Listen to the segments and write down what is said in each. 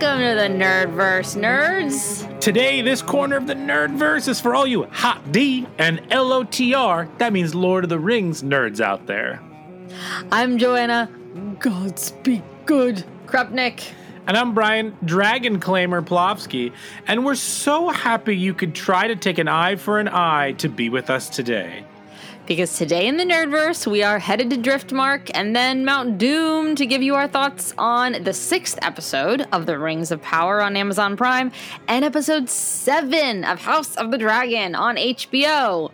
Welcome to the Nerdverse, nerds. Today, this corner of the Nerdverse is for all you Hot D and LOTR, that means Lord of the Rings nerds out there. I'm Joanna. God speak good. Krupnik. And I'm Bryan Dragon Claimer Plofsky, and we're so happy you could try to take an eye for an eye to be with us today. Because today in the Nerdverse, we are headed to Driftmark and then Mount Doom to give you our thoughts on the sixth episode of The Rings of Power on Amazon Prime and episode seven of House of the Dragon on HBO.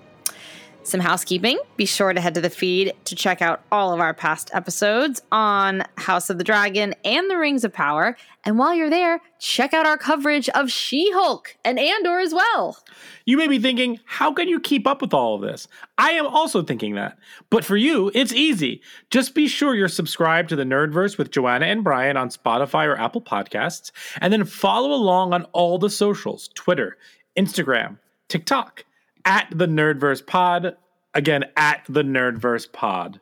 Some housekeeping. Be sure to head to the feed to check out all of our past episodes on House of the Dragon and The Rings of Power. And while you're there, check out our coverage of She Hulk and Andor as well. You may be thinking, how can you keep up with all of this? I am also thinking that. But for you, it's easy. Just be sure you're subscribed to the Nerdverse with Joanna and Bryan on Spotify or Apple Podcasts, and then follow along on all the socials Twitter, Instagram, TikTok, at the Nerdverse Pod. Again, at the Nerdverse Pod.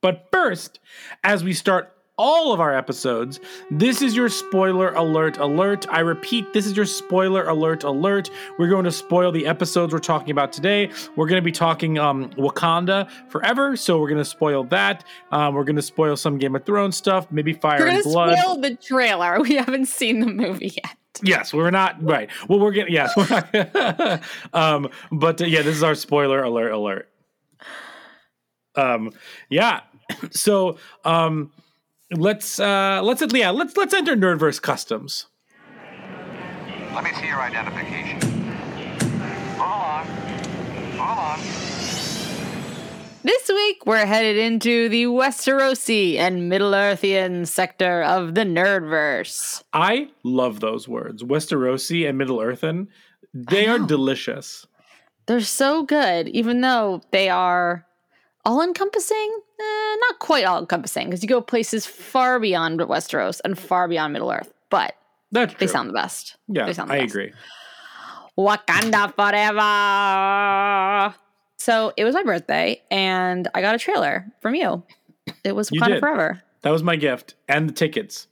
But first, as we start all of our episodes, this is your spoiler alert alert. I repeat, this is your spoiler alert alert. We're going to spoil the episodes we're talking about today. We're going to be talking um, Wakanda forever, so we're going to spoil that. Um, we're going to spoil some Game of Thrones stuff, maybe Fire We're and Blood. spoil the trailer. We haven't seen the movie yet. Yes, we're not right. Well, we're getting yes, we're not. um, but uh, yeah, this is our spoiler alert alert. Um, yeah. So um, let's uh, let's yeah let's let's enter Nerdverse customs. Let me see your identification. Move along. Move along. This week, we're headed into the Westerosi and Middle Earthian sector of the Nerdverse. I love those words, Westerosi and Middle Earthen. They are delicious. They're so good, even though they are all encompassing. Eh, not quite all encompassing, because you go places far beyond Westeros and far beyond Middle Earth, but That's they sound the best. yeah, they sound the I best. agree. Wakanda forever. So it was my birthday, and I got a trailer from you. It was Wakanda forever. That was my gift and the tickets,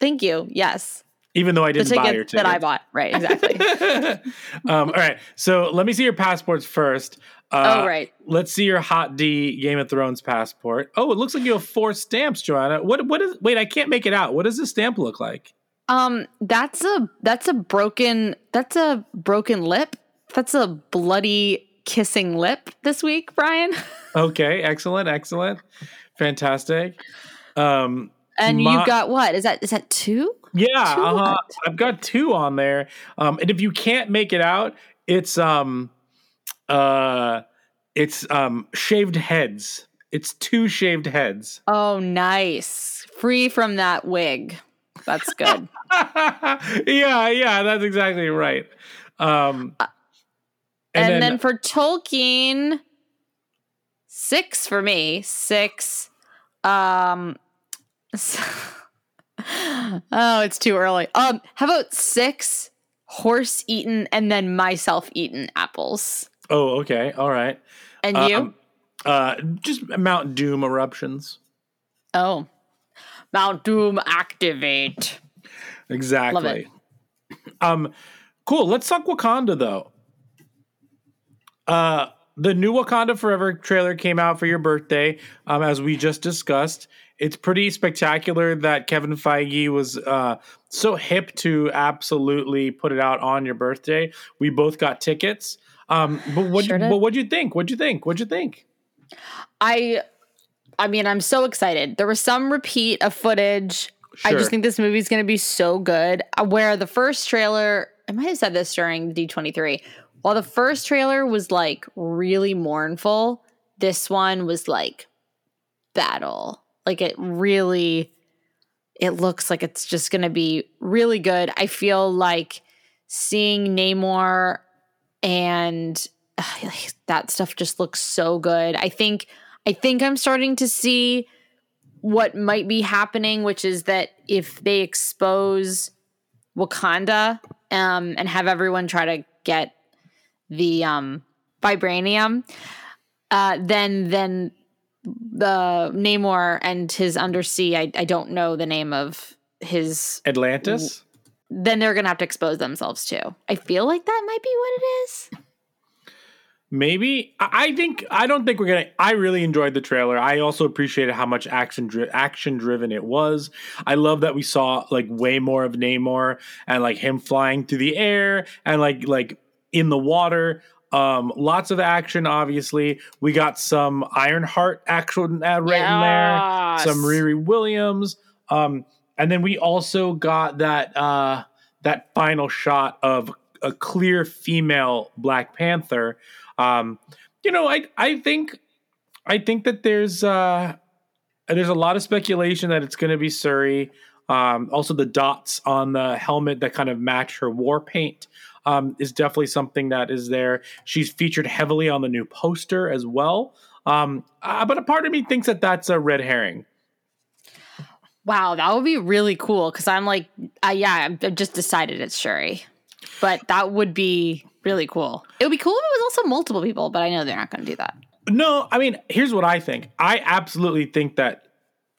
Thank you. Yes, even though I didn't buy your tickets tickets. that I bought. Right, exactly. um, all right, so let me see your passports first. Uh, oh, right. Let's see your Hot D Game of Thrones passport. Oh, it looks like you have four stamps, Joanna. What? What is? Wait, I can't make it out. What does this stamp look like? Um, that's a that's a broken that's a broken lip. That's a bloody kissing lip this week, Bryan. Okay, excellent, excellent, fantastic. Um, And My- you got what? Is that is that two? yeah, Two uh-huh. I've got two on there. Um, and if you can't make it out, it's um, uh, it's um, shaved heads. It's two shaved heads. Oh, nice. Free from that wig. That's good. yeah, yeah, that's exactly right. Um, and, then, for Tolkien, six for me. Six. Um. oh, it's too early. Um, how about six horse eaten and then myself eaten apples? oh, okay, all right. And you? Um, uh, just Mount Doom eruptions. oh, Mount Doom activate. Exactly. Um, cool. Let's talk Wakanda though. Uh, the new Wakanda Forever trailer came out for your birthday. Um, as we just discussed, it's pretty spectacular that Kevin Feige was uh so hip to absolutely put it out on your birthday. We both got tickets. Um, but what? Sure but what'd you think? What'd you think? What'd you think? I I mean, I'm so excited. There was some repeat of footage. I just think this movie's going to be so good. Uh, Where the first trailer, I might have said this during D23, while the first trailer was like really mournful, this one was like battle. Like it really it looks like it's just going to be really good. I feel like seeing Namor and ugh, that stuff just looks so good. I think I think I'm starting to see what might be happening, which is that if they expose Wakanda um, and have everyone try to get the um, vibranium, uh, then then the Namor and his undersea. I, I don't know the name of his. Atlantis. Then they're gonna have to expose themselves too. I feel like that might be what it is. Maybe I I think I don't think we're gonna. I really enjoyed the trailer. I also appreciated how much action dri- action driven it was. I love that we saw like way more of Namor and like him flying through the air and like like in the water. Um, lots of action. Obviously, we got some Ironheart action right in there. Some Riri Williams. Um, and then we also got that uh that final shot of a clear female Black Panther. Um, you know, I I think I think that there's uh there's a lot of speculation that it's going to be Shuri. Um, also, the dots on the helmet that kind of match her war paint um, is definitely something that is there. She's featured heavily on the new poster as well. Um, uh, but a part of me thinks that that's a red herring. Wow, that would be really cool because I'm like, uh, yeah, I've just decided it's Shuri, but that would be really cool. It would be cool if it was also multiple people, but I know they're not going to do that. No, I mean, here's what I think. I absolutely think that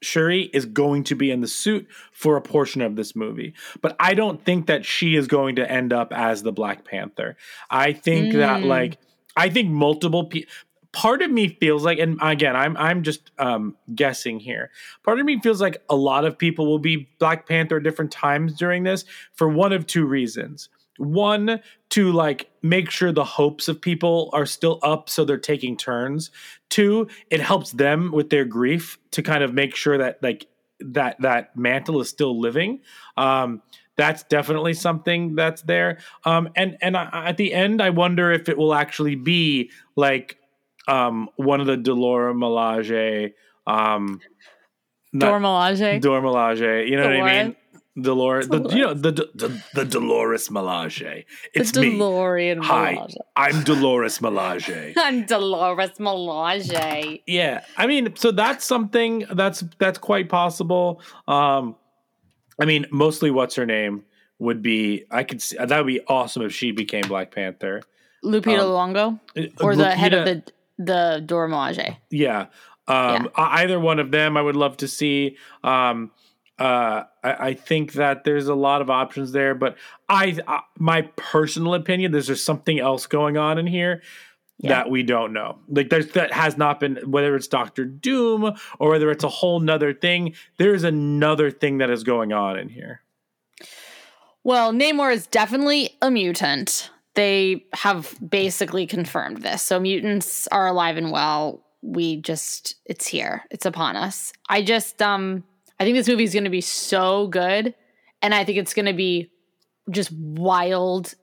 Shuri is going to be in the suit for a portion of this movie, but I don't think that she is going to end up as the Black Panther. I think that like I think multiple people. Part of me feels like, and again, I'm I'm just um, guessing here. Part of me feels like a lot of people will be Black Panther at different times during this for one of two reasons. One, to like make sure the hopes of people are still up so they're taking turns. Two, it helps them with their grief to kind of make sure that like that that mantle is still living. Um, that's definitely something that's there. Um, and and I, at the end, I wonder if it will actually be like um, one of the Delora Melage, um, not- Dora Milaje. Dormelage. You know what I mean? Dolores, the, you know the, the the Dolores Melage. It's the me. DeLorean Hi, Melage. I'm Dolores Melage. I'm Dolores Melage. Yeah, I mean, so that's something that's that's quite possible. Um, I mean, mostly what's her name would be. I could see that would be awesome if she became Black Panther Lupita Um, Nyong'o, or the head of Lupita- the the Dora Milaje. Yeah. Um, e- Either one of them, I would love to see. Um, uh, I, I think that there's a lot of options there, but I, I my personal opinion, there's just something else going on in here that we don't know. Like there's that has not been whether it's Doctor Doom or whether it's a whole nother thing. There is another thing that is going on in here. Well, Namor is definitely a mutant. They have basically confirmed this. So mutants are alive and well. We just it's here. It's upon us. I just um I think this movie is going to be so good and I think it's going to be just wild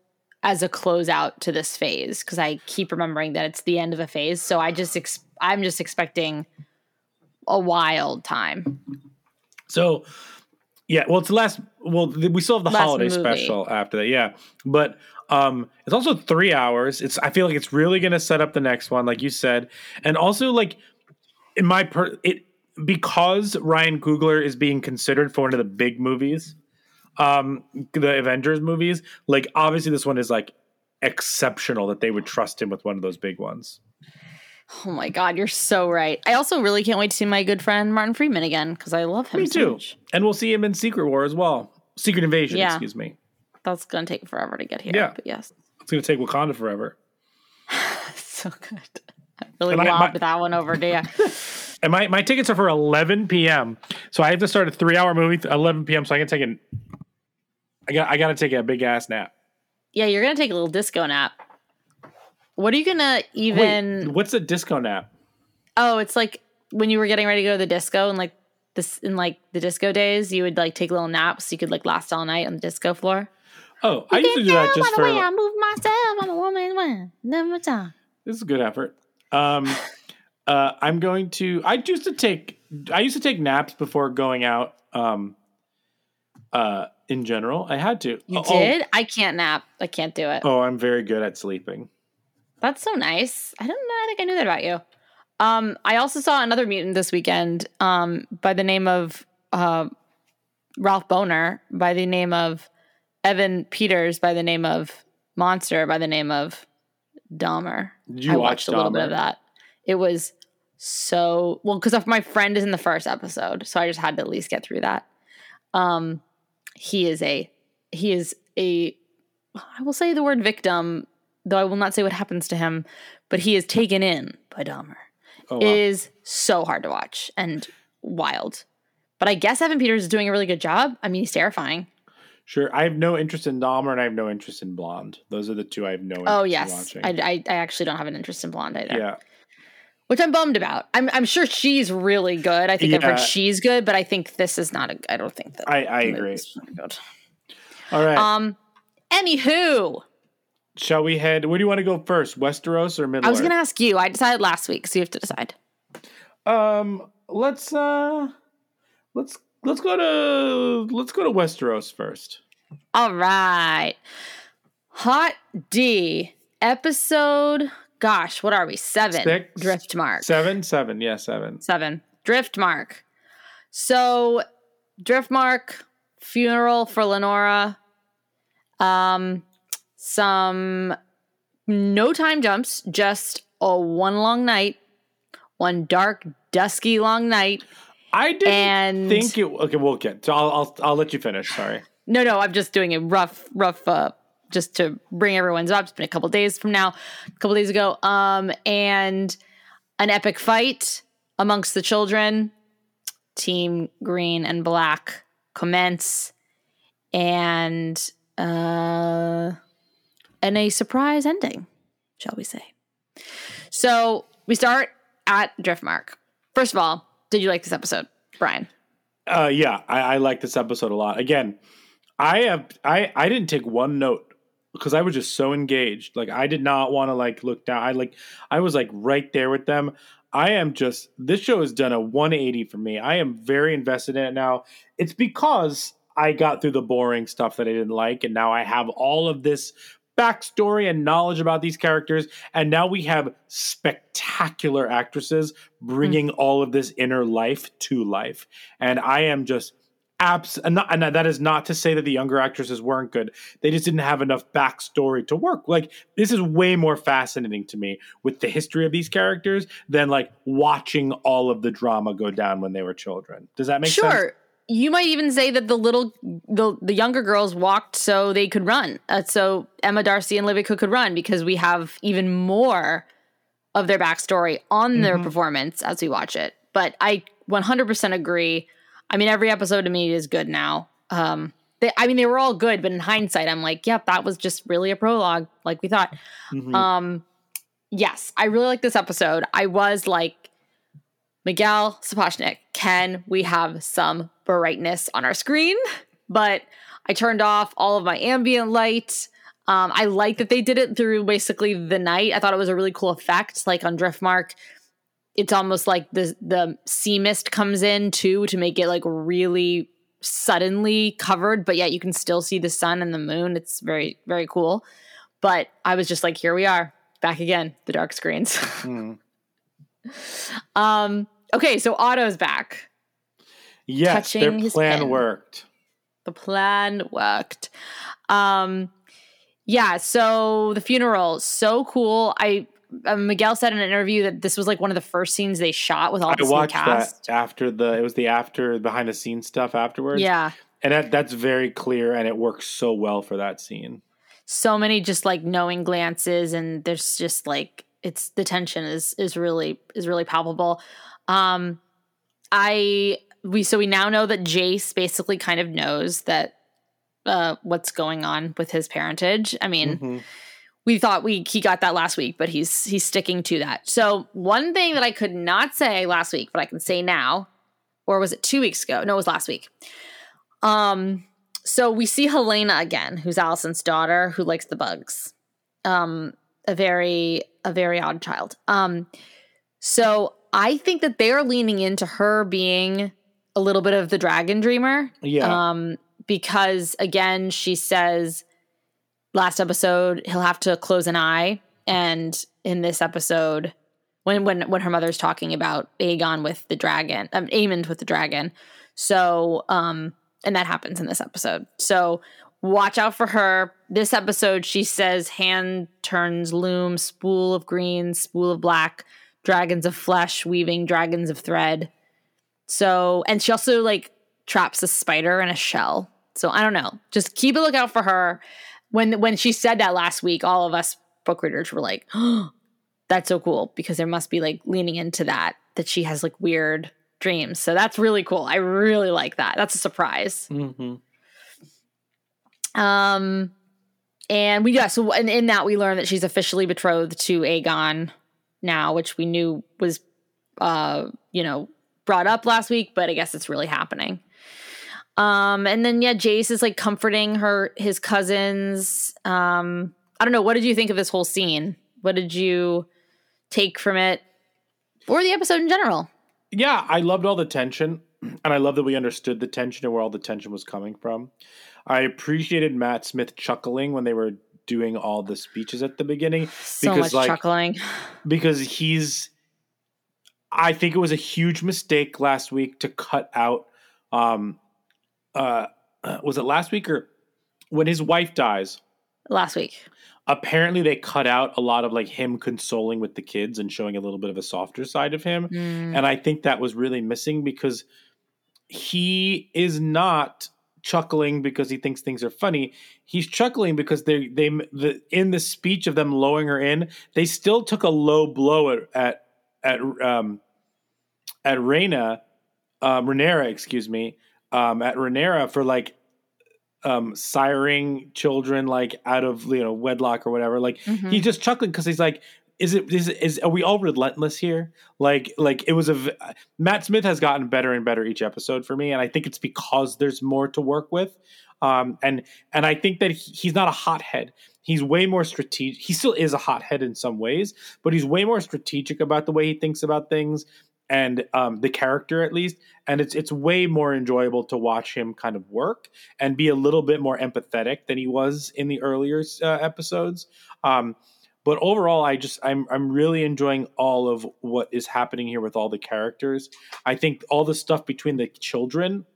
as a closeout to this phase because I keep remembering that it's the end of a phase. So I just ex- I'm just expecting a wild time. So, yeah, well, it's the last. Well, we still have the Last holiday movie. special after that. Yeah, but um, it's also three hours. It's. I feel like it's really going to set up the next one, like you said, and also like in my per it because Ryan Coogler is being considered for one of the big movies, um, the Avengers movies. Like, obviously, this one is like exceptional that they would trust him with one of those big ones. Oh my god, you're so right. I also really can't wait to see my good friend Martin Freeman again because I love him Me so too, much. and we'll see him in Secret War as well. Secret Invasion, Yeah. excuse me. That's gonna take forever to get here. Yeah. But yes. It's going to take Wakanda forever. So good. I really And I- my- that one over to you. And my, my tickets are for 11 p.m. So I have to start a three hour movie at 11 p.m. So I can take an I got I got to take a big ass nap. yeah, you're gonna take a little disco nap. What are you gonna even Wait, what's a disco nap? Oh, it's like when you were getting ready to go to the disco and like this in like the disco days, you would like take a little naps so you could like last all night on the disco floor. Oh, I used to do that just by the way I move myself, I'm a woman. Never time. This is a good effort. Um, uh, I'm going to. I used to take. I used to take naps before going out. Um, uh, in general, I had to. You Oh, did? I can't nap. I can't do it. Oh, I'm very good at sleeping. That's so nice. I don't know. I think I knew that about you. Um, I also saw another mutant this weekend um, by the name of uh, Ralph Bohner, by the name of Evan Peters, by the name of Monster, by the name of Dahmer. Did you I watch watched a little bit of that. It was so well because my friend is in the first episode, so I just had to at least get through that. Um, he is a he is a I will say the word victim, though I will not say what happens to him, but he is taken in by Dahmer. Oh, wow. is so hard to watch and wild. But I guess Evan Peters is doing a really good job. I mean, he's terrifying. Sure. I have no interest in Dahmer, and I have no interest in Blonde. Those are the two I have no. interest Oh in yes, watching. I, I, I actually don't have an interest in Blonde either. yeah. which I'm bummed about. I'm I'm sure she's really good. I think I've heard she's good, but I think this is not a. I don't think that. I, I agree. Good. All right. Um. Anywho, Shall we head? Where do you want to go first? Westeros or Middle I was gonna ask you. I decided last week, so you have to decide. Um, let's uh, let's let's go to let's go to Westeros first. All right, Hot D episode. Gosh, what are we? Seven. Six? Driftmark. Seven, seven, yeah, seven. Seven. Driftmark. So, Driftmark funeral for Lenora. Um, some no time jumps, just a one long night, one dark, dusky long night. I didn't And- think it. Okay, we'll get. So I'll I'll I'll let you finish. Sorry. No, no, I'm just doing a rough, rough, uh, just to bring everyone's up. It's been a couple days from now, a couple days ago. Um, and an epic fight amongst the children. Team Green and Black commence, and uh, and a surprise ending, shall we say? So we start at Driftmark. First of all, did you like this episode, Bryan? Uh, yeah, I, I like this episode a lot. Again, I have I I didn't take one note because I was just so engaged. Like I did not want to like look down. I like I was like right there with them. I am just this show has done a 180 for me. I am very invested in it now. It's because I got through the boring stuff that I didn't like, and now I have all of this backstory and knowledge about these characters. And now we have spectacular actresses bringing mm. all of this inner life to life. And I am just abs and, not, and that is not to say that the younger actresses weren't good. They just didn't have enough backstory to work. Like this is way more fascinating to me with the history of these characters than like watching all of the drama go down when they were children. Does that make sense? sure. You might even say that the little, the the younger girls walked so they could run. Uh, so Emma Darcy and Livia Cooke could run because we have even more of their backstory on their performance as we watch it. But I 100% agree. I mean, every episode to me is good now. Um, they, I mean, they were all good, but in hindsight, I'm like, yep, that was just really a prologue, like we thought. Mhm. Um, yes, I really like this episode. I was like, Miguel Sapochnik, can we have some brightness on our screen? But I turned off all of my ambient light. Um, I like that they did it through basically the night. I thought it was a really cool effect. Like on Driftmark, it's almost like the the sea mist comes in too to make it like really suddenly covered, but yet you can still see the sun and the moon. It's very very cool. But I was just like, here we are, back again, the dark screens. Hmm. um, okay, so Otto's back. Yes, their plan pen. worked. The plan worked. Um, yeah, so the funeral, so cool. I uh, Miguel said in an interview that this was like one of the first scenes they shot with all the watched cast. that after the it was the after behind the scenes stuff afterwards. Yeah, And that that's very clear and it works so well for that scene. so many just like knowing glances, and there's just like it's the tension is is really is really palpable. Um, I we so we now know that Jace basically kind of knows that uh what's going on with his parentage. I mean. Mhm. we thought we he got that last week, but he's he's sticking to that. So one thing that I could not say last week, but I can say now, or was it two weeks ago? No, it was last week. Um, so we see Helaena again, who's Alicent's daughter, who likes the bugs. um, a very a very odd child. Um, so I think that they're leaning into her being a little bit of the dragon dreamer. Yeah. Um, because again, she says last episode he'll have to close an eye, and in this episode, when when when her mother's talking about Aegon with the dragon, um, Aemond with the dragon. So, um, and that happens in this episode. So watch out for her. This episode, she says, hand turns loom, spool of green, spool of black, dragons of flesh, weaving dragons of thread. So, and she also like traps a spider in a shell. So I don't know. Just keep a lookout for her. When when she said that last week, all of us book readers were like, oh, that's so cool because there must be like leaning into that that she has like weird dreams. So that's really cool. I really like that. That's a surprise. hmm Um, and we yeah, so in, in that we learned that she's officially betrothed to Aegon now, which we knew was uh, you know, brought up last week, but I guess it's really happening. Um, and then yeah, Jace is like comforting her his cousins. Um, I don't know, what did you think of this whole scene? What did you take from it? Or the episode in general? Yeah, I loved all the tension, and I love that we understood the tension and where all the tension was coming from. I appreciated Matt Smith chuckling when they were doing all the speeches at the beginning So because, much like, chuckling. because he's. I think it was a huge mistake last week to cut out. Um, uh, was it last week or when his wife dies? Last week. apparently they cut out a lot of like him consoling with the kids and showing a little bit of a softer side of him Mm. and i think that was really missing because he is not chuckling because he thinks things are funny he's chuckling because they they the in the speech of them lowering her in they still took a low blow at at at um at Reyna um Rhaenyra excuse me um at Rhaenyra for like um siring children like out of you know wedlock or whatever. Like Mhm. he's just chuckling because he's like is it is, is are we all relentless here? Like like it was a matt smith has gotten better and better each episode for me and i think it's because there's more to work with. Um and and i think that he- he's not a hothead. He's way more strategic he still is a hothead in some ways but he's way more strategic about the way he thinks about things and um, the character at least and it's it's way more enjoyable to watch him kind of work and be a little bit more empathetic than he was in the earlier uh, episodes. Um, but overall i just i'm i'm really enjoying all of what is happening here with all the characters. I think all the stuff between the children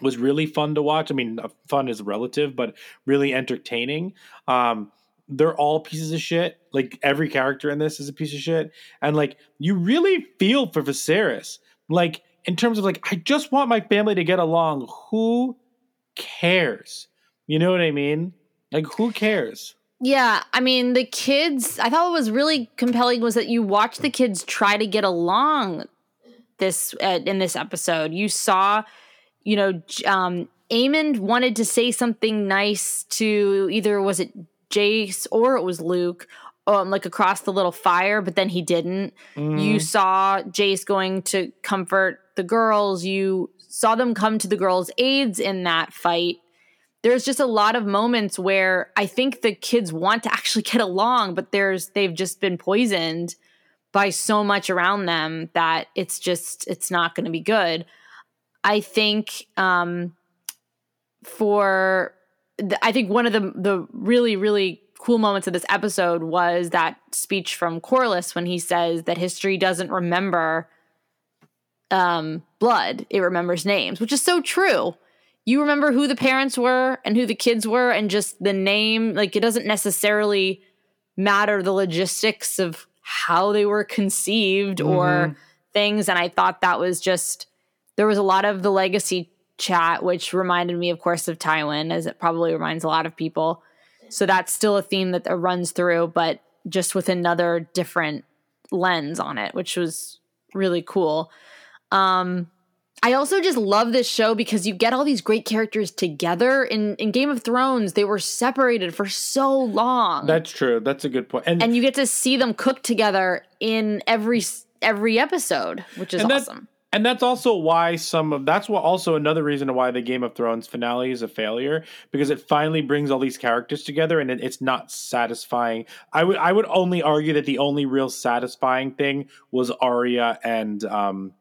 was really fun to watch. I mean uh, fun is relative but really entertaining. Um they're all pieces of shit. Like every character in this is a piece of shit. And like you really feel for Viserys. Like in terms of like i just want my family to get along. Who cares? You know what i mean? Like who cares? Yeah, I mean the kids. I thought what was really compelling was that you watch the kids try to get along. This uh, in this episode, you saw, you know, um, Aemond wanted to say something nice to either was it Jace or it was Luke, um, like across the little fire, but then he didn't. You saw Jace going to comfort the girls. You saw them come to the girls' aids in that fight there's just a lot of moments where I think the kids want to actually get along, but there's they've just been poisoned by so much around them that it's just it's not going to be good. I think um, for I think one of the the really really cool moments of this episode was that speech from Corlys when he says that history doesn't remember um, blood; it remembers names, which is so true. You remember who the parents were and who the kids were and just the name like it doesn't necessarily matter the logistics of how they were conceived or things and i thought that was just there was a lot of the legacy chat which reminded me of course of tywin as it probably reminds a lot of people. So that's still a theme that runs through but just with another different lens on it which was really cool. Um I also just love this show because you get all these great characters together. In in Game of Thrones, they were separated for so long, that's true. That's a good point. And, and you get to see them cook together in every every episode, which is And that- awesome. And that's also why some of that's what also another reason why the Game of Thrones finale is a failure because it finally brings all these characters together and it, it's not satisfying. I would I would only argue that the only real satisfying thing was Arya and um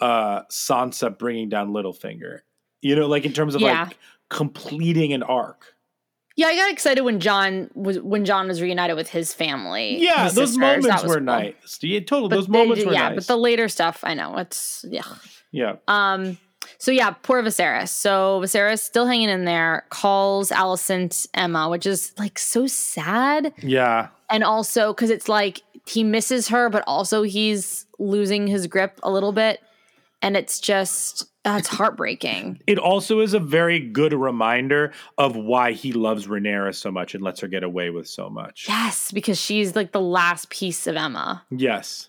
uh Sansa bringing down Littlefinger. You know, like in terms of Yeah. like completing an arc. Yeah, I got excited when Jon was when Jon was reunited with his family. Yeah, his those sisters. Moments were cool. nice. Yeah, total. But those they- moments were nice. yeah, nice. but the later stuff, I know it's yeah. yeah. Um, so yeah, poor Viserys. So Viserys still hanging in there, calls Alicent Aemma, which is like so sad. Yeah. And also because it's like he misses her, but also he's losing his grip a little bit. And it's just that's heartbreaking. It also is a very good reminder of why he loves Rhaenyra so much and lets her get away with so much. Yes, because she's like the last piece of Aemma. Yes.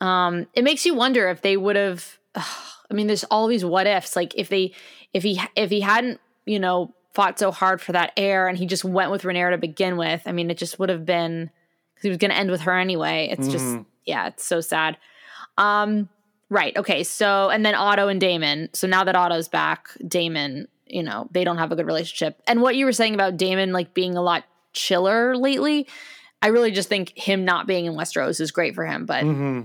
Um, it makes you wonder if they would have. I mean, there's all these what ifs. Like if they, if he, if he hadn't, you know, fought so hard for that heir, and he just went with Rhaenyra to begin with. I mean, it just would have been because he was going to end with her anyway. It's just, Mhm. yeah, it's so sad. Um, right. Okay. So, and then Otto and Daemon. So now that Otto's back, Daemon, you know, they don't have a good relationship. And what you were saying about Daemon like being a lot chiller lately, I really just think him not being in Westeros is great for him. But hmm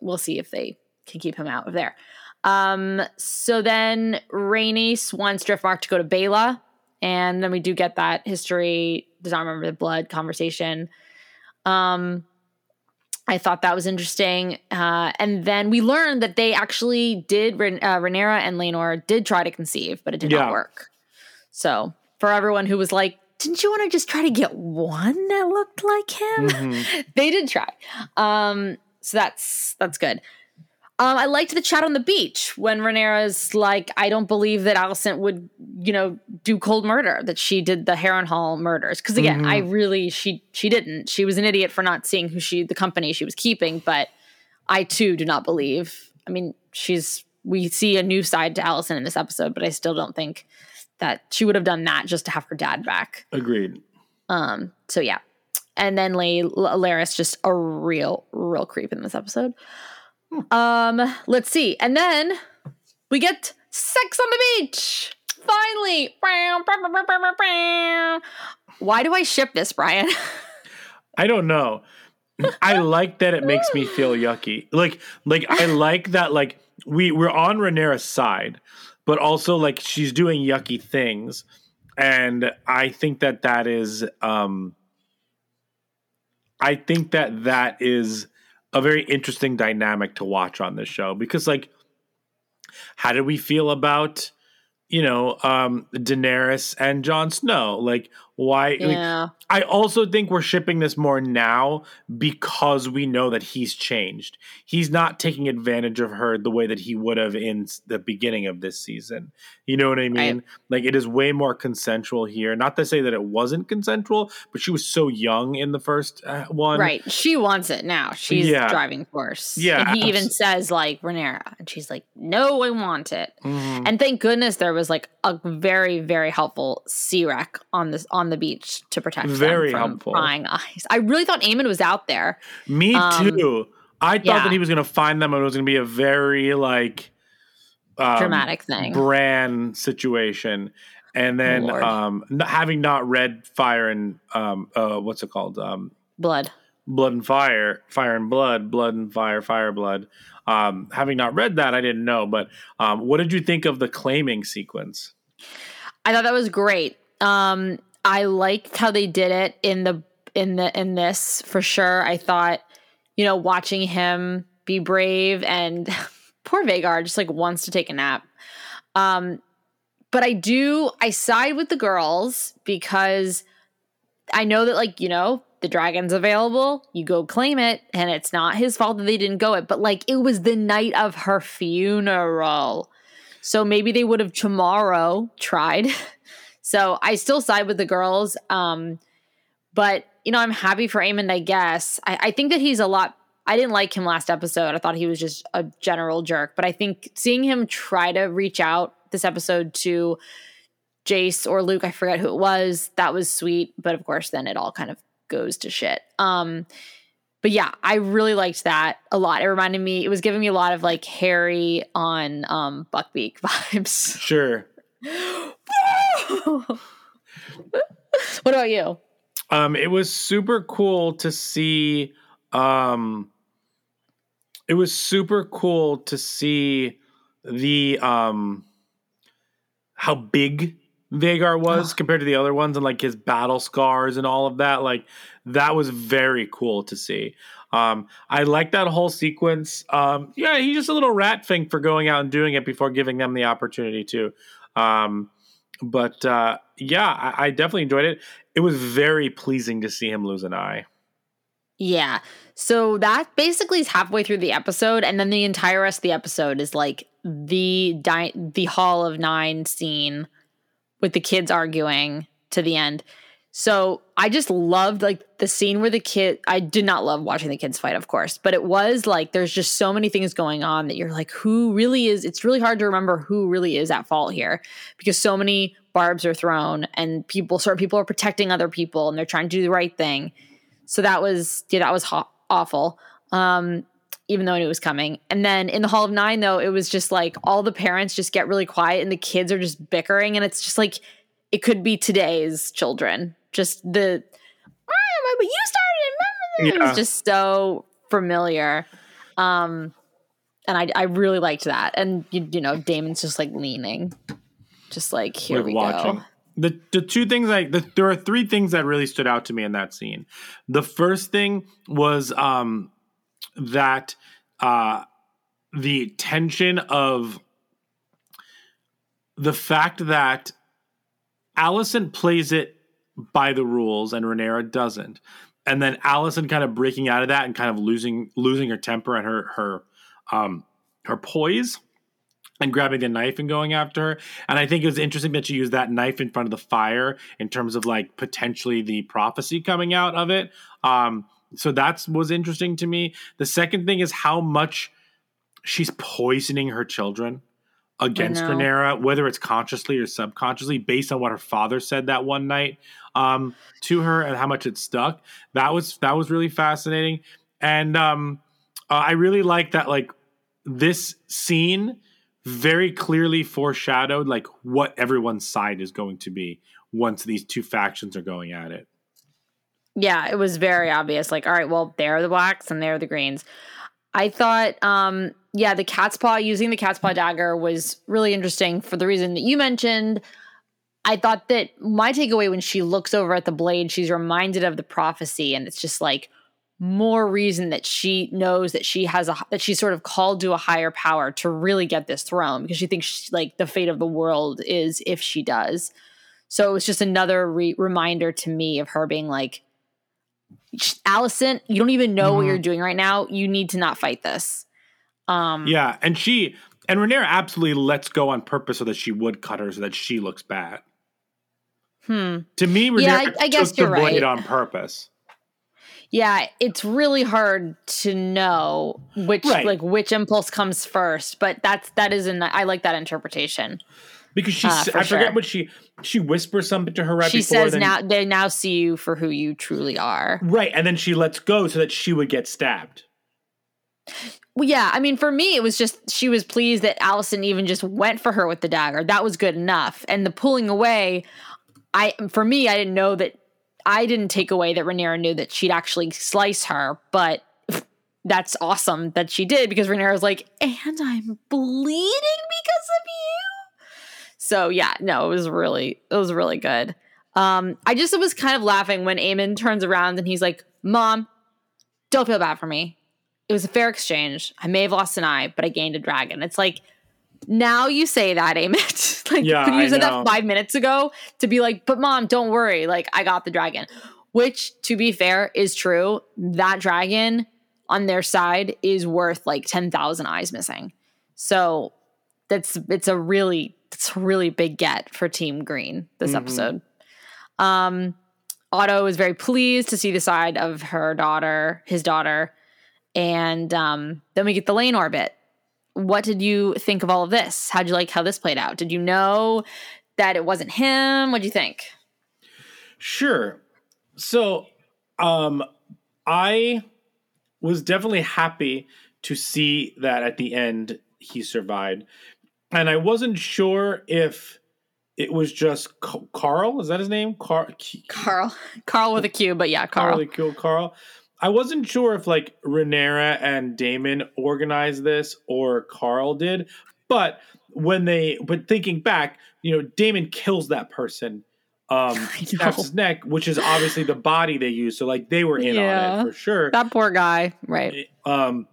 we'll see if they can keep him out of there. Um, so then Rhaenys wants Driftmark to go to Baela, and then we do get that history does not remember the blood conversation. Um, I thought that was interesting, uh, and then we learned that they actually did. Uh, Rhaenyra and Laenor did try to conceive, but it did Yeah. not work. So for everyone who was like, "Didn't you want to just try to get one that looked like him?" Mm-hmm. they did try. Um, so that's that's good. Um, I liked the chat on the beach when Rhaenyra's like, I don't believe that Alicent would, you know, do cold murder, that she did the Harrenhal murders. Because again, I really she she didn't. She was an idiot for not seeing who she the company she was keeping, but I too do not believe. I mean, she's we see a new side to Alicent in this episode, but I still don't think that she would have done that just to have her dad back. Agreed. Um, so yeah. And then Lay Larys just a real, real creep in this episode. Um, let's see. And then we get sex on the beach. Finally. Why do I ship this, Bryan? I don't know. I like that it makes me feel yucky. Like, like I like that. Like we we're on Rhaenyra's side, but also like she's doing yucky things, and I think that that is. um I think that that is a very interesting dynamic to watch on this show because, like, how do we feel about you know um Daenerys and Jon Snow? Like, why? like, yeah. I also think we're shipping this more now because we know that he's changed. He's not taking advantage of her the way that he would have in the beginning of this season. You know what I mean? Right. Like it is way more consensual here. Not to say that it wasn't consensual, but she was so young in the first uh, one. Right. She wants it now. She's Yeah. driving force. Yeah, And he even says, like, Rhaenyra. And she's like, no, I want it. Mhm. And thank goodness there was like a very, very helpful sea wreck on this on the beach to protect Very them from helpful. prying eyes. I really thought Aemond was out there. Me Um, too. I thought yeah. that he was going to find them and it was going to be a very like um, Dramatic thing. brand situation. And then um, having not read Fire and um, uh, what's it called? Um, Blood. Blood and Fire, Fire and Blood, Blood and Fire, Fire Blood. Um, having not read that, I didn't know. But um, what did you think of the claiming sequence? I thought that was great. Um, I liked how they did it in the in the in this for sure. I thought, you know, watching him be brave and poor Vhagar just like wants to take a nap. Um, but I do I side with the girls because I know that like, you know, the dragon's available, you go claim it, and it's not his fault that they didn't go it, but like it was the night of her funeral. So maybe they would have tomorrow tried. So I still side with the girls. Um, but you know, I'm happy for Aemond, I guess. I, I think that he's a lot I didn't like him last episode. I thought he was just a general jerk. But I think seeing him try to reach out this episode to Jace or Luke, I forget who it was, that was sweet. But of course, then it all kind of goes to shit. Um, but yeah, I really liked that a lot. It reminded me, it was giving me a lot of like Harry on um, Buckbeak vibes. Sure. what about you? Um, it was super cool to see. Um, it was super cool to see the um, how big Vhagar was compared to the other ones, and like his battle scars and all of that. Like that was very cool to see. Um, I like that whole sequence. Um, yeah, he's just a little rat thing for going out and doing it before giving them the opportunity to. Um, but uh, yeah, I, I definitely enjoyed it. It was very pleasing to see him lose an eye. Yeah. So that basically is halfway through the episode, and then the entire rest of the episode is like the di- the Hall of Nine scene with the kids arguing to the end. So I just loved like the scene where the kid. I did not love watching the kids fight, of course, but it was like there's just so many things going on that you're like, who really is? It's really hard to remember who really is at fault here because so many barbs are thrown and people, certain people are protecting other people and they're trying to do the right thing. So that was yeah, that was ho- awful. Um, even though I knew it was coming. And then in the Hall of Nine, though, it was just like all the parents just get really quiet and the kids are just bickering, and it's just like it could be today's children. Just the "Ah, but you started remember this. Yeah. It's just so familiar. Um, and I I really liked that. And you, you know, Daemon's just like leaning, just like here Like we watching. go. The the two things like the, there are three things that really stood out to me in that scene. The first thing was um that uh the tension of the fact that Alicent plays it by the rules and Rhaenyra doesn't. And then Alicent kind of breaking out of that and kind of losing losing her temper and her her um her poise and grabbing the knife and going after her. And I think it was interesting that she used that knife in front of the fire in terms of like potentially the prophecy coming out of it. Um, so that was interesting to me. The second thing is how much she's poisoning her children against. Rhaenyra, whether it's consciously or subconsciously, based on what her father said that one night um, to her and how much it stuck. That was that was really fascinating. And um, uh, I really like that like this scene very clearly foreshadowed like what everyone's side is going to be once these two factions are going at it. yeah, it was very obvious. Like, all right, well, they're the blacks and they're the greens. I thought, um, yeah, the cat's paw using the cat's paw dagger was really interesting for the reason that you mentioned. I thought that my takeaway when she looks over at the blade, she's reminded of the prophecy, and it's just like more reason that she knows that she has a that she's sort of called to a higher power to really get this throne because she thinks she, like the fate of the world is if she does. So it was just another re- reminder to me of her being like, Alicent, you don't even know what mm-hmm. you're doing right now. You need to not fight this. Um, Yeah, and she and Rhaenyra absolutely lets go on purpose so that she would cut her so that she looks bad. Hmm. To me, Rhaenyra Yeah, I- I guess you're right. on purpose. Yeah, it's really hard to know which Right. like which impulse comes first, but that's that is an I like that interpretation. Because she, Uh, I forget sure. what she she whispers something to her right she before. says then, now they now see you for who you truly are. right, and then she lets go so that she would get stabbed. Well, yeah, I mean, for me, it was just she was pleased that Alicent even just went for her with the dagger. That was good enough. And the pulling away, I for me, I didn't know that I didn't take away that Rhaenyra knew that she'd actually slice her, but that's awesome that she did because Rhaenyra's like, and I'm bleeding because of you. So yeah, no, it was really it was really good. Um, I just was kind of laughing when Aemond turns around and he's like, "Mom, don't feel bad for me. It was a fair exchange. I may have lost an eye, but I gained a dragon." It's like now you say that, Amit. like, Yeah, could you I said know. that five minutes ago to be like, "But mom, don't worry. Like, I got the dragon." Which, to be fair, is true. That dragon on their side is worth like ten thousand eyes missing. So that's it's a really it's a really big get for Team Green this episode. Um, Otto is very pleased to see the side of her daughter, his daughter, and um, then we get the Laenor bit. What did you think of all of this? How'd you like how this played out? Did you know that it wasn't him? What'd you think? Sure. So, um, I was definitely happy to see that at the end he survived. And I wasn't sure if it was just Qarl. Is that his name? Qarl. Qarl. Qarl with a Q, but yeah, Qarl. Qarl. Killed Qarl. I wasn't sure if like Rhaenyra and Daemon organized this or Qarl did, but when they but thinking back, you know, Daemon kills that person, um, snaps his neck, which is obviously the body they use. So like they were in on it for sure. That poor guy. Right. Um,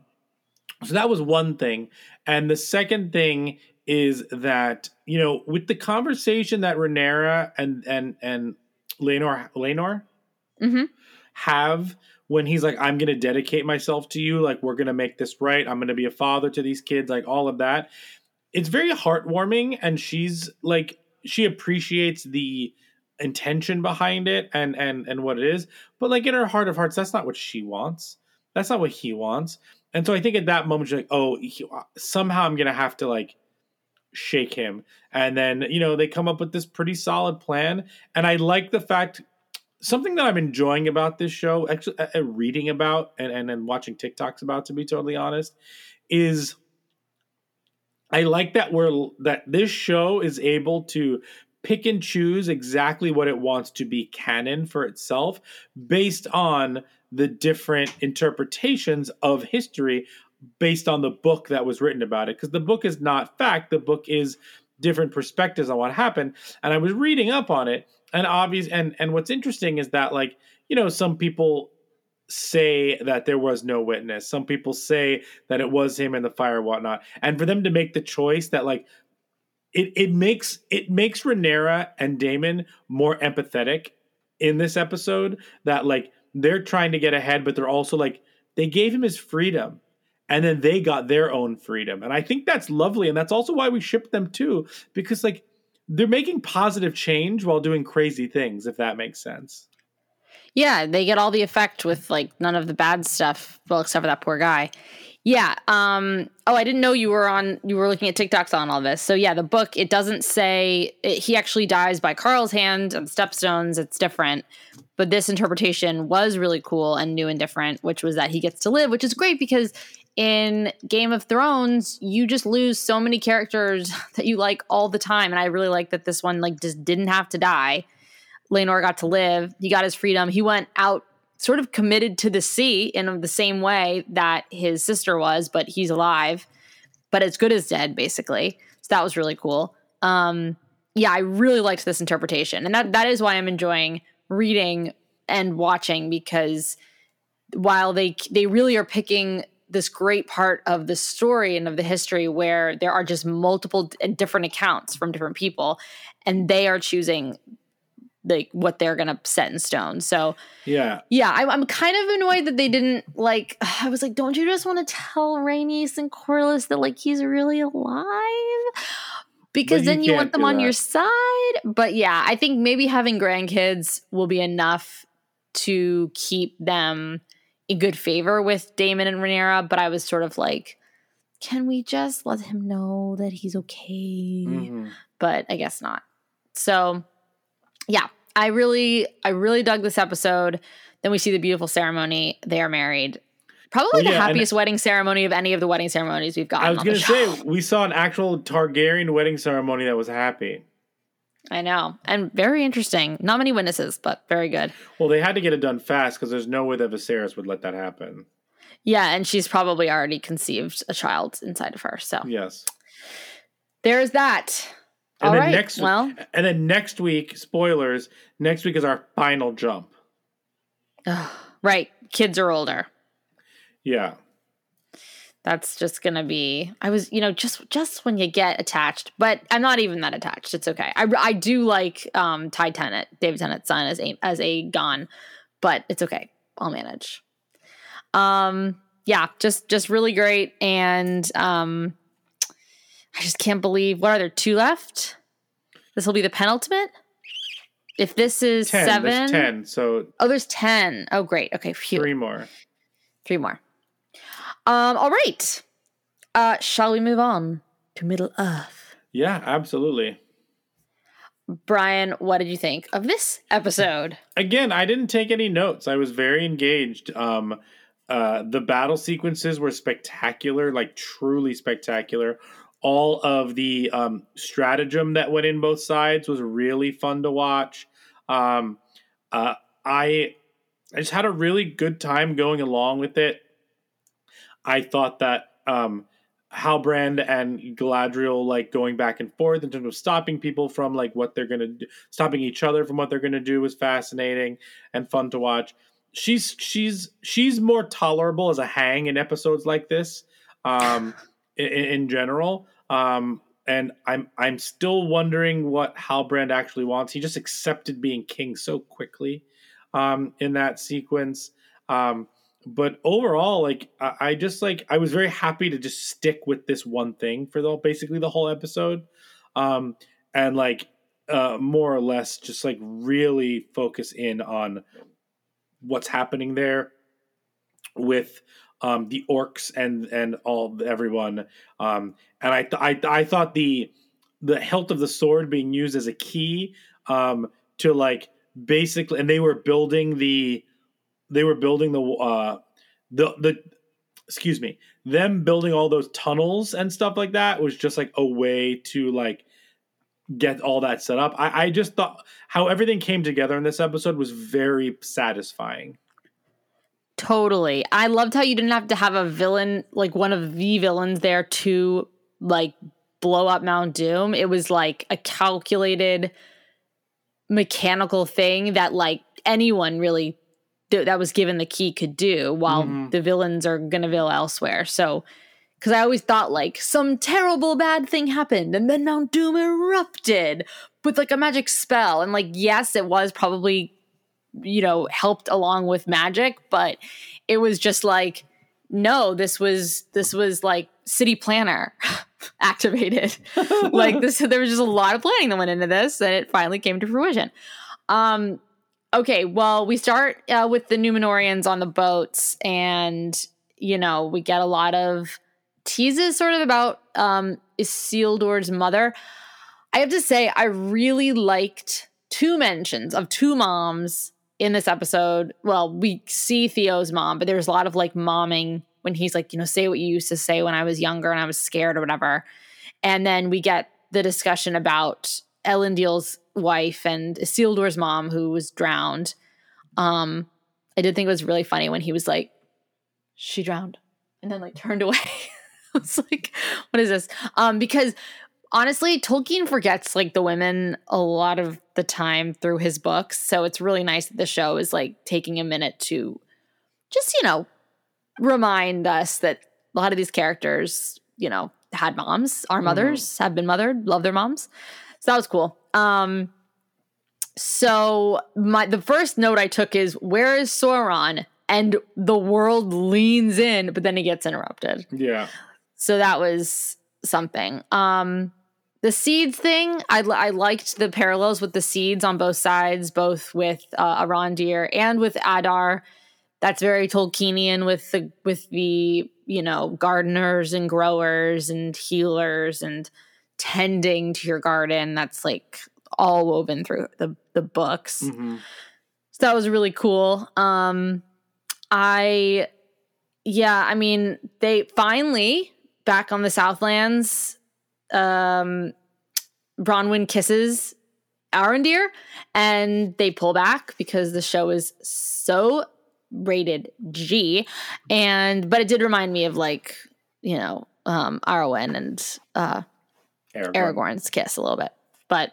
so that was one thing, and the second thing is that you know with the conversation that Rhaenyra and and and Laenor Laenor Mm-hmm. have when he's like, I'm going to dedicate myself to you. Like, we're going to make this right. I'm going to be a father to these kids, like all of that. It's very heartwarming. And she's like, she appreciates the intention behind it and, and, and what it is. But like in her heart of hearts, that's not what she wants. That's not what he wants. And so I think at that moment, she's like, oh, he, uh, somehow I'm to have to like shake him. And then, you know, they come up with this pretty solid plan. And I like the fact something that I'm enjoying about this show, actually uh, uh, reading about and, and and watching TikToks about, to be totally honest, is I like that we're that this show is able to pick and choose exactly what it wants to be canon for itself based on the different interpretations of history based on the book that was written about it. Because the book is not fact. The book is different perspectives on what happened. And i was reading up on it and obvious and and what's interesting is that like you know some people say that there was no witness. Some people say that it was him in the fire and whatnot. And for them to make the choice that like it it makes it makes Rhaenyra and Daemon more empathetic in this episode that like they're trying to get ahead but they're also like they gave him his freedom and then they got their own freedom. And i think that's lovely and that's also why we ship them too because like they're making positive change while doing crazy things if that makes sense Yeah, they get all the effect with like none of the bad stuff. Well, except for that poor guy. Yeah. Um. Oh, I didn't know you were on. You were looking at TikToks on all this. So yeah, the book it doesn't say it, he actually dies by Qarl's hand and stepstones. It's different. But this interpretation was really cool and new and different, which was that he gets to live, which is great because in Game of Thrones, you just lose so many characters that you like all the time. And I really like that this one like just didn't have to die. Laenor got to live. He got his freedom. He went out sort of committed to the sea in the same way that his sister was, but he's alive, but as good as dead, basically. So that was really cool. Um, yeah, I really liked this interpretation. And that, that is why I'm enjoying reading and watching because while they they really are picking this great part of the story and of the history where there are just multiple d- different accounts from different people and they are choosing like what they're gonna set in stone. So yeah. yeah I'm, I'm kind of annoyed that they didn't like i was like don't you just want to tell Rhaenys and Corlys that like he's really alive? Because you then you want them on your side. But yeah i think maybe having grandkids will be enough to keep them in good favor with Daemon and Rhaenyra. but i was sort of like can we just let him know that he's okay Mhm. but I guess not. So, yeah, I really, I really dug this episode. Then we see the beautiful ceremony. They are married. Probably the yeah, happiest wedding ceremony of any of the wedding ceremonies we've gotten. i was gonna say we saw an actual targaryen wedding ceremony that was happy I know, and very interesting. Not many witnesses, but very good. well they had to get it done fast because there's no way that Viserys would let that happen Yeah, and she's probably already conceived a child inside of her. So yes there's that. And All then right. next well, and then next week, spoilers, next week is our final jump. right. Kids are older. Yeah. That's just gonna be i was you know just just when you get attached but i'm not even that attached it's okay i, I do like um ty tennant david tennant's son as a as Aegon but it's okay i'll manage um yeah just just really great and um i just can't believe what are there two left this will be the penultimate if this is Ten. seven ten. So oh there's 10 oh great okay phew. three more. Three more. Um, all right. Uh, shall we move on to Middle Earth? Yeah, absolutely. Bryan, what did you think of this episode? Again, I didn't take any notes. I was very engaged. Um uh, the battle sequences were spectacular, like truly spectacular. All of the um, stratagem that went in both sides was really fun to watch. Um, uh, I I just had a really good time going along with it. I thought that um, Halbrand and Galadriel like going back and forth in terms of stopping people from like what they're gonna do, stopping each other from what they're gonna do was fascinating and fun to watch. She's she's she's more tolerable as a hang in episodes like this, um, in, in general. Um, and I'm I'm still wondering what Halbrand actually wants. He just accepted being king so quickly um, in that sequence. Um, but overall, like I, I just like I was very happy to just stick with this one thing for the basically the whole episode, um, and like uh, more or less just like really focus in on what's happening there with um, the orcs and and all everyone. Um, and I, th- I I thought the the hilt of the sword being used as a key um, to like basically, and they were building the they were building the uh, the the excuse me them building all those tunnels and stuff like that was just like a way to like get all that set up. I, I just thought how everything came together in this episode was very satisfying. Totally. I loved how you didn't have to have a villain, like one of the villains there to like blow up Mount Doom. It was like a calculated mechanical thing that like anyone really th- that was given the key could do while Mhm. the villains are going to vill elsewhere. So cuz I always thought like some terrible bad thing happened and then Mount Doom erupted with like a magic spell and like yes, it was probably you know helped along with magic, but it was just like no, this was this was like city planner activated. like this there was just a lot of planning that went into this and it finally came to fruition. Um okay, well, we start uh, with the Numenoreans on the boats and you know, we get a lot of teases sort of about um Isildur's mother. I have to say I really liked two mentions of two moms in this episode. Well, we see Theo's mom, but there's a lot of like momming when he's like, you know, say what you used to say when I was younger and I was scared or whatever. And then we get the discussion about Elendil's wife and Isildur's mom who was drowned. Um, I did think it was really funny when he was like, she drowned and then like turned away. I was like, what is this? Um, because honestly, Tolkien forgets like the women a lot of the time through his books. So it's really nice that the show is like taking a minute to just, you know, remind us that a lot of these characters, you know, had moms, our mothers, have been mothered, love their moms. So that was cool. Um so my the first note I took is where is Sauron? And the world leans in, but then he gets interrupted. Yeah. So that was something. Um, the seeds thing, I, I liked the parallels with the seeds on both sides, both with uh, Arondir and with Adar. That's very Tolkienian with the with the you know gardeners and growers and healers and tending to your garden. That's like all woven through the the books. Mhm. So that was really cool. Um, I, yeah, I mean, they finally back on the Southlands. Um, Bronwyn kisses Arondir, and they pull back because the show is so rated G. And but it did remind me of like you know um, Arwen and uh, Aragorn. Aragorn's kiss a little bit, but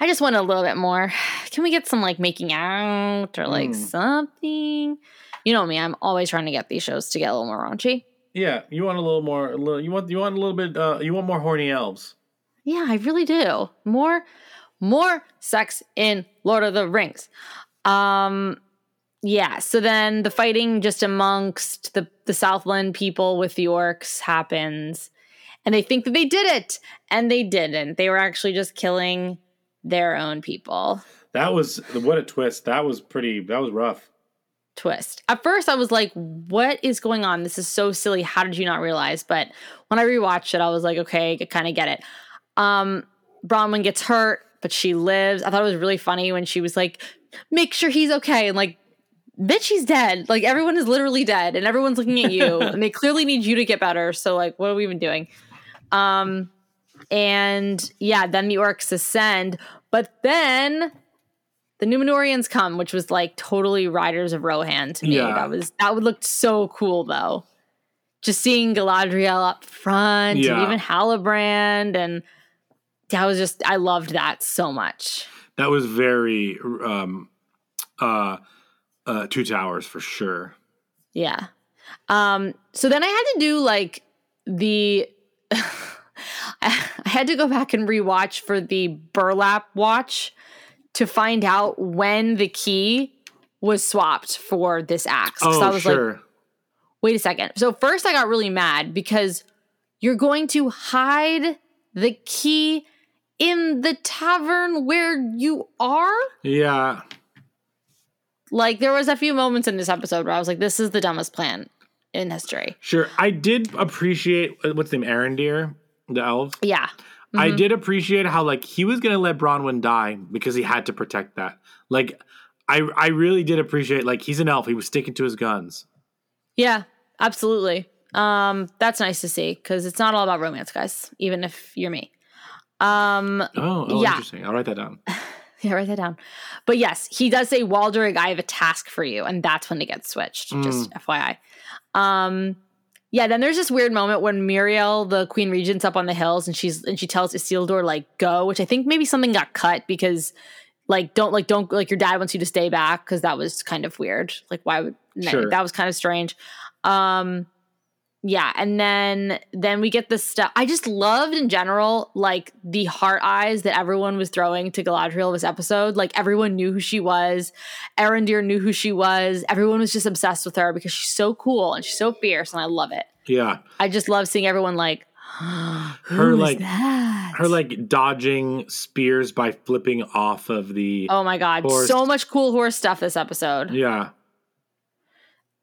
I just want a little bit more. Can we get some like making out or like Mm. something? You know me, I'm always trying to get these shows to get a little more raunchy. Yeah, you want a little more. A little, you want you want a little bit. Uh, you want more horny elves. Yeah, I really do. More more sex in Lord of the Rings. Um yeah, so then the fighting just amongst the the Southland people with the orcs happens and they think that they did it and they didn't. They were actually just killing their own people. That was what a twist. That was pretty. That was rough. twist. At first, I was like, what is going on? This is so silly. How did you not realize? But when I rewatched it, I was like, okay, I kind of get it. Um, Bronwyn gets hurt, but she lives. I thought it was really funny when she was like, make sure he's okay. And like, bitch, he's dead. Like everyone is literally dead, and everyone's looking at you, and they clearly need you to get better. So like, what are we even doing? Um, and yeah, then the orcs ascend, but then the Numenoreans come, which was like totally Riders of Rohan to me. Yeah. That was that would look so cool though. Just seeing Galadriel up front, and even Halbrand, and that was just I loved that so much. That was very um uh uh two towers for sure. Yeah. Um, so then I had to do like the I had to go back and rewatch for the burlap watch to find out when the key was swapped for this axe. 'Cause I Oh, was sure. like, wait a second. So first I got really mad because you're going to hide the key in the tavern where you are? yeah. Like there was a few moments in this episode where I was like, this is the dumbest plan in history. Sure. I did appreciate uh, what's the name, Arondir, the elf. Yeah. I Mm-hmm. did appreciate how like he was gonna let Bronwyn die because he had to protect that. Like I I really did appreciate like he's an elf. He was sticking to his guns. Yeah, absolutely. Um, that's nice to see because it's not all about romance, guys. Even if you're me. Um, Oh, oh Yeah. interesting. I'll write that down. yeah, write that down. But yes, he does say, Waldreg, I have a task for you, and that's when it gets switched. Just FYI. Um, yeah. Then there's this weird moment when Míriel, the Queen Regent's up on the hills, and she's and she tells Isildur like go, which I think maybe something got cut because like don't like don't like your dad wants you to stay back because that was kind of weird. Like why would Sure. that was kind of strange. Um, yeah, and then then we get this stuff. I just loved in general, like the heart eyes that everyone was throwing to Galadriel this episode. Like everyone knew who she was. Arondir knew who she was. Everyone was just obsessed with her because she's so cool and she's so fierce, and I love it. Yeah. I just love seeing everyone like Her "Who is like that? her like dodging spears by flipping off of the Oh my god, horse. so much cool horse stuff this episode. Yeah.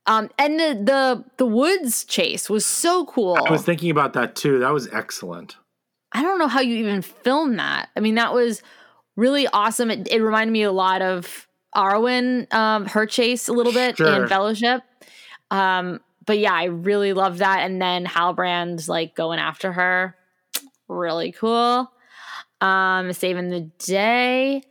Um, and the the the woods chase was so cool. I was thinking about that too. That was excellent. I don't know how you even film that. I mean, that was really awesome. It, it reminded me a lot of Arwen, um, her chase a little bit Sure. in Fellowship. Um, but yeah, I really love that. And then Halbrand like going after her. Really cool. Um, saving the day.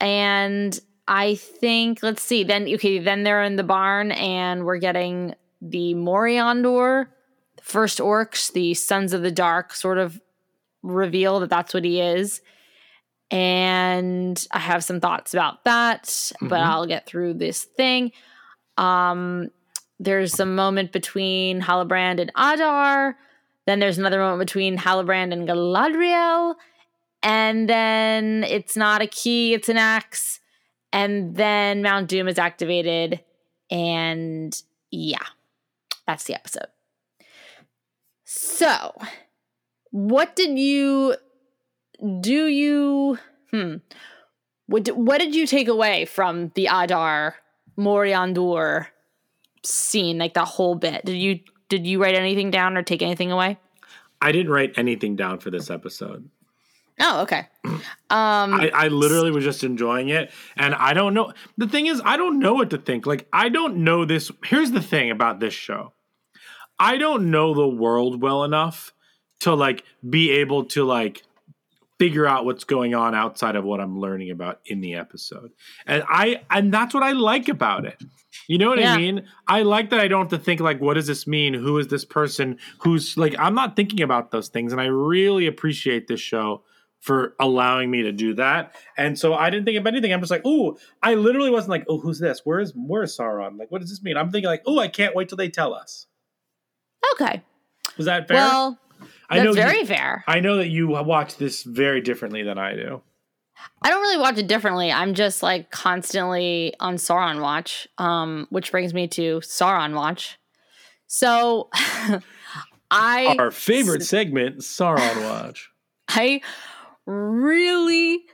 And I think, let's see, then, okay, then they're in the barn and we're getting the Moriondor, the first orcs, the Sons of the Dark sort of reveal that that's what he is. And I have some thoughts about that, but Mhm. I'll get through this thing. Um, there's a moment between Halbrand and Adar. Then there's another moment between Halbrand and Galadriel. And then it's not a key, it's an axe. And then Mount Doom is activated. And yeah, that's the episode. So, what did you do you hmm what did, what did you take away from the Adar Moriondor scene like that whole bit did you did you write anything down or take anything away I didn't write anything down for this episode. Oh okay um I, I literally was just enjoying it. And I don't know. The thing is, I don't know what to think. Like, I don't know this. Here's the thing about this show I don't know the world well enough to, like, be able to, like, figure out what's going on outside of what I'm learning about in the episode. And I, and that's what I like about it. You know what Yeah. I mean? I like that I don't have to think like, what does this mean? Who is this person? Who's like, I'm not thinking about those things, and I really appreciate this show for allowing me to do that. And so I didn't think of anything. I'm just like, oh, I literally wasn't like, oh, who's this? Where's where's Sauron? Like, what does this mean? I'm thinking like, oh, I can't wait till they tell us. okay Was that fair? well I that's know very you, fair I know that you watch this very differently than I do. I don't really watch it differently. I'm just like constantly on Sauron watch, um, which brings me to Sauron watch. So I Our favorite segment, Sauron Watch. I really,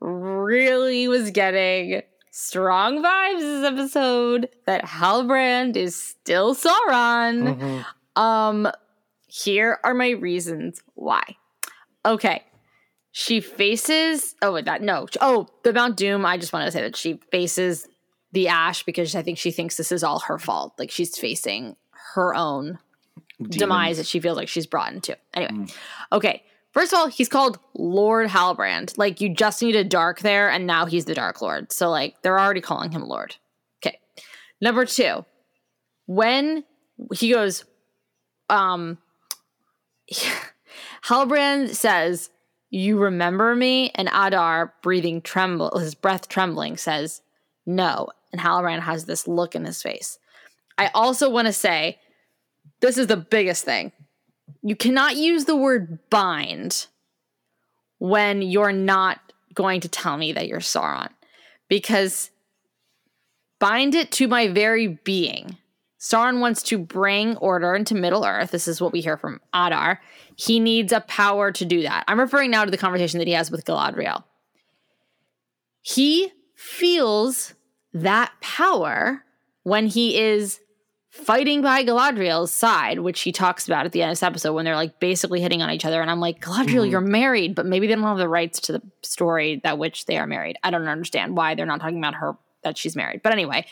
really was getting strong vibes this episode that Halbrand is still Sauron. Um, here are my reasons why. Okay. She faces oh wait, that no. Oh, the Mount Doom. I just want to say that she faces the ash because I think she thinks this is all her fault. Like she's facing her own demise that she feels like she's brought into. Anyway, okay. First of all, he's called Lord Halbrand. Like you just need a dark there, and now he's the Dark Lord. So like they're already calling him Lord. Okay. Number two, when he goes, um, Halbrand says, "You remember me?" And Adar, breathing tremble, his breath trembling, says, "No." And Halbrand has this look in his face. I also want to say, this is the biggest thing. You cannot use the word bind when you're not going to tell me that you're Sauron, because bind it to my very being. Sauron wants to bring order into Middle Earth. This is what we hear from Adar. He needs a power to do that. I'm referring now to the conversation that he has with Galadriel. He feels that power when he is fighting by Galadriel's side, which he talks about at the end of this episode when they're like basically hitting on each other. And I'm like, Galadriel, mm-hmm. you're married, but maybe they don't have the rights to the story that which they are married. I don't understand why they're not talking about her that she's married. But anyway,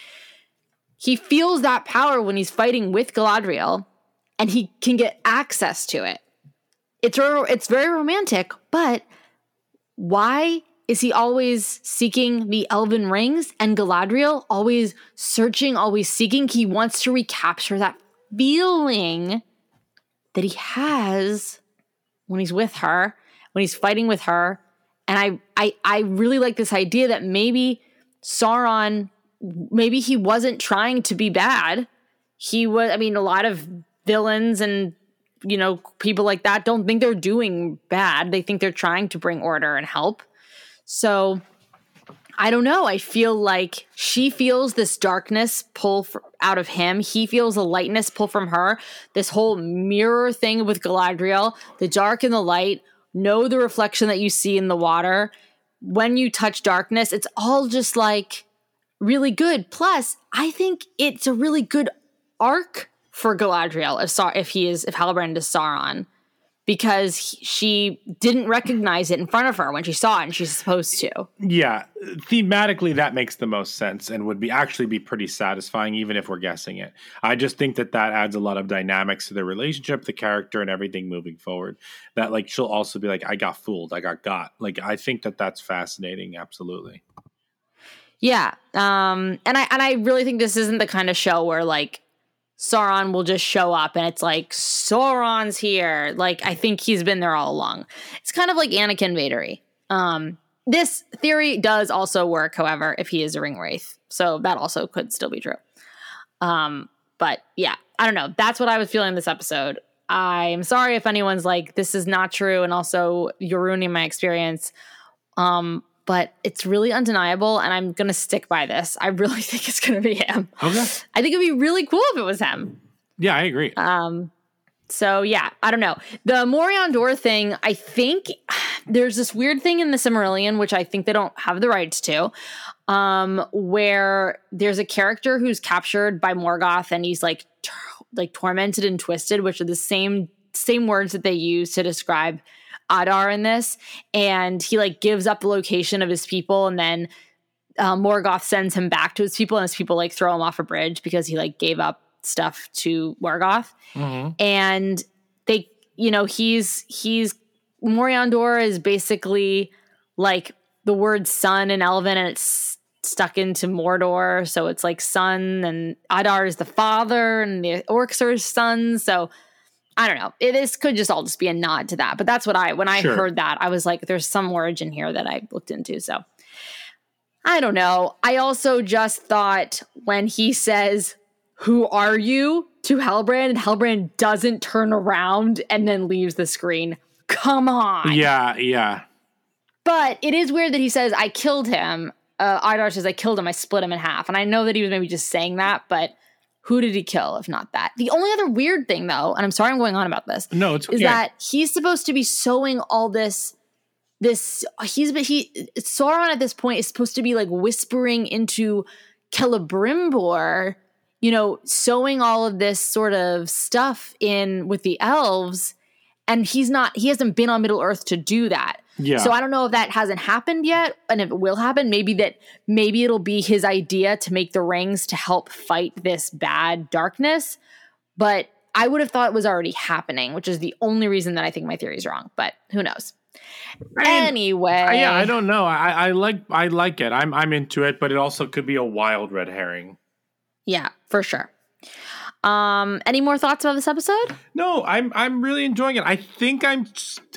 he feels that power when he's fighting with Galadriel and he can get access to it. It's it's very romantic, but why is he always seeking the elven rings and Galadriel always searching, always seeking? He wants to recapture that feeling that he has when he's with her, when he's fighting with her. And I I I really like this idea that maybe Sauron maybe he wasn't trying to be bad. He was I mean a lot of villains and you know people like that don't think they're doing bad. They think they're trying to bring order and help. So I don't know. I feel like she feels this darkness pull out of him. He feels a lightness pull from her. This whole mirror thing with Galadriel, the dark and the light, know the reflection that you see in the water. When you touch darkness, it's all just like really good. Plus, I think it's a really good arc for Galadriel if Sa- if he is if Halbrand is Sauron because he- she didn't recognize it in front of her when she saw it and she's supposed to. Yeah, thematically that makes the most sense and would be actually be pretty satisfying even if we're guessing it. I just think that that adds a lot of dynamics to the relationship, the character and everything moving forward. That like she'll also be like I got fooled, I got got. Like I think that that's fascinating absolutely. Yeah. Um and I and I really think this isn't the kind of show where like Sauron will just show up and it's like Sauron's here. Like I think he's been there all along. It's kind of like Anakin Vadery. Um this theory does also work, however, if he is a ring wraith. So that also could still be true. Um but yeah, I don't know. That's what I was feeling this episode. I'm sorry if anyone's like this is not true and also you're ruining my experience. Um but it's really undeniable and I'm going to stick by this. I really think it's going to be him. Okay. I think it'd be really cool if it was him. Yeah, I agree. Um, so yeah, I don't know. The Moriondor thing, I think there's this weird thing in the Silmarillion, which I think they don't have the rights to, um, where there's a character who's captured by Morgoth and he's like like tormented and twisted, which are the same same words that they use to describe Adar in this. And he like gives up the location of his people and then uh, Morgoth sends him back to his people, and his people like throw him off a bridge because he like gave up stuff to Morgoth. And they, you know, he's he's Moriondor is basically like the word sun in Elven, and it's stuck into Mordor, so it's like son, and Adar is the father, and the orcs are his sons. So I don't know. It, this could just all just be a nod to that, but that's what I when I Sure. heard that I was like, there's some origin here that I looked into. So I don't know. I also just thought when he says, Who are you? to Halbrand, and Halbrand doesn't turn around and then leaves the screen. Come on. Yeah, yeah. But it is weird that he says, I killed him. Uh, Adar says, I killed him. I split him in half. And I know that he was maybe just saying that, but who did he kill if not that? The only other weird thing, though, and I'm sorry I'm going on about this, No, it's is yeah. that he's supposed to be sowing all this this he's but he Sauron at this point is supposed to be like whispering into Celebrimbor, you know, sowing all of this sort of stuff in with the elves and he's not he hasn't been on Middle Earth to do that. Yeah. So I don't know if that hasn't happened yet and if it will happen. Maybe that maybe it'll be his idea to make the rings to help fight this bad darkness. But I would have thought it was already happening, which is the only reason that I think my theory is wrong. But who knows? I mean, anyway. I- yeah, I don't know. I, I like I like it. I'm I'm into it, but it also could be a wild red herring. Yeah, for sure. Um, any more thoughts about this episode? No, I'm I'm really enjoying it. I think I'm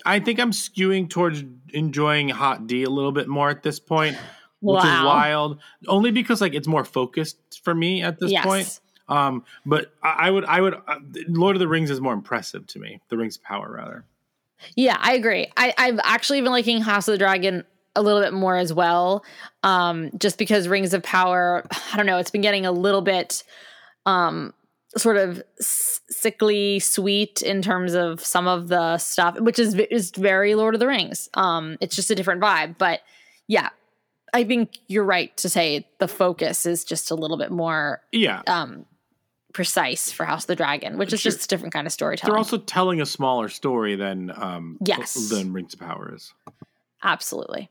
I think I'm skewing towards enjoying Hot D a little bit more at this point, which is wild. Only because like it's more focused for me at this Yes. point. Um, but I, I would I would uh, Lord of the Rings is more impressive to me. The Rings of Power rather. Yeah, I agree. I, I've actually been liking House of the Dragon a little bit more as well. Um, just because Rings of Power, I don't know, it's been getting a little bit um sort of sickly sweet in terms of some of the stuff, which is is very Lord of the Rings. Um, it's just a different vibe. But yeah, I think you're right to say the focus is just a little bit more Yeah. um precise for House of the Dragon, which is Sure. just a different kind of storytelling. They're also telling a smaller story than um Yes. than Rings of Power is. Absolutely.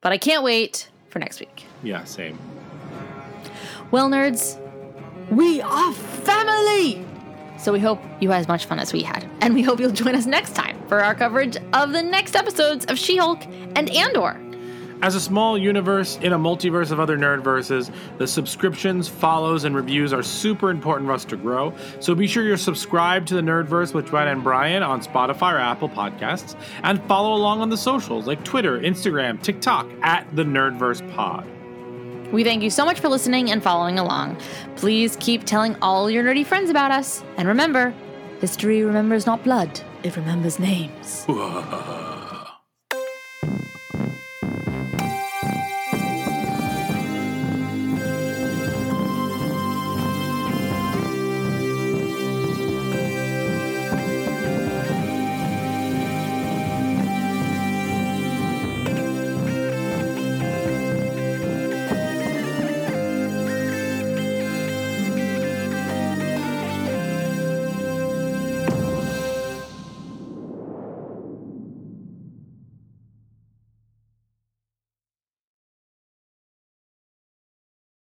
But I can't wait for next week. Yeah, same. Well, nerds, we are family! So we hope you had as much fun as we had. And we hope you'll join us next time for our coverage of the next episodes of She Hulk and Andor. As a small universe in a multiverse of other nerd verses, the subscriptions, follows, and reviews are super important for us to grow. So be sure you're subscribed to the Nerdverse with Joanna and Bryan on Spotify or Apple Podcasts, and follow along on the socials like Twitter, Instagram, TikTok at the Nerdverse Pod. We thank you so much for listening and following along. Please keep telling all your nerdy friends about us. And remember, history remembers not blood, it remembers names.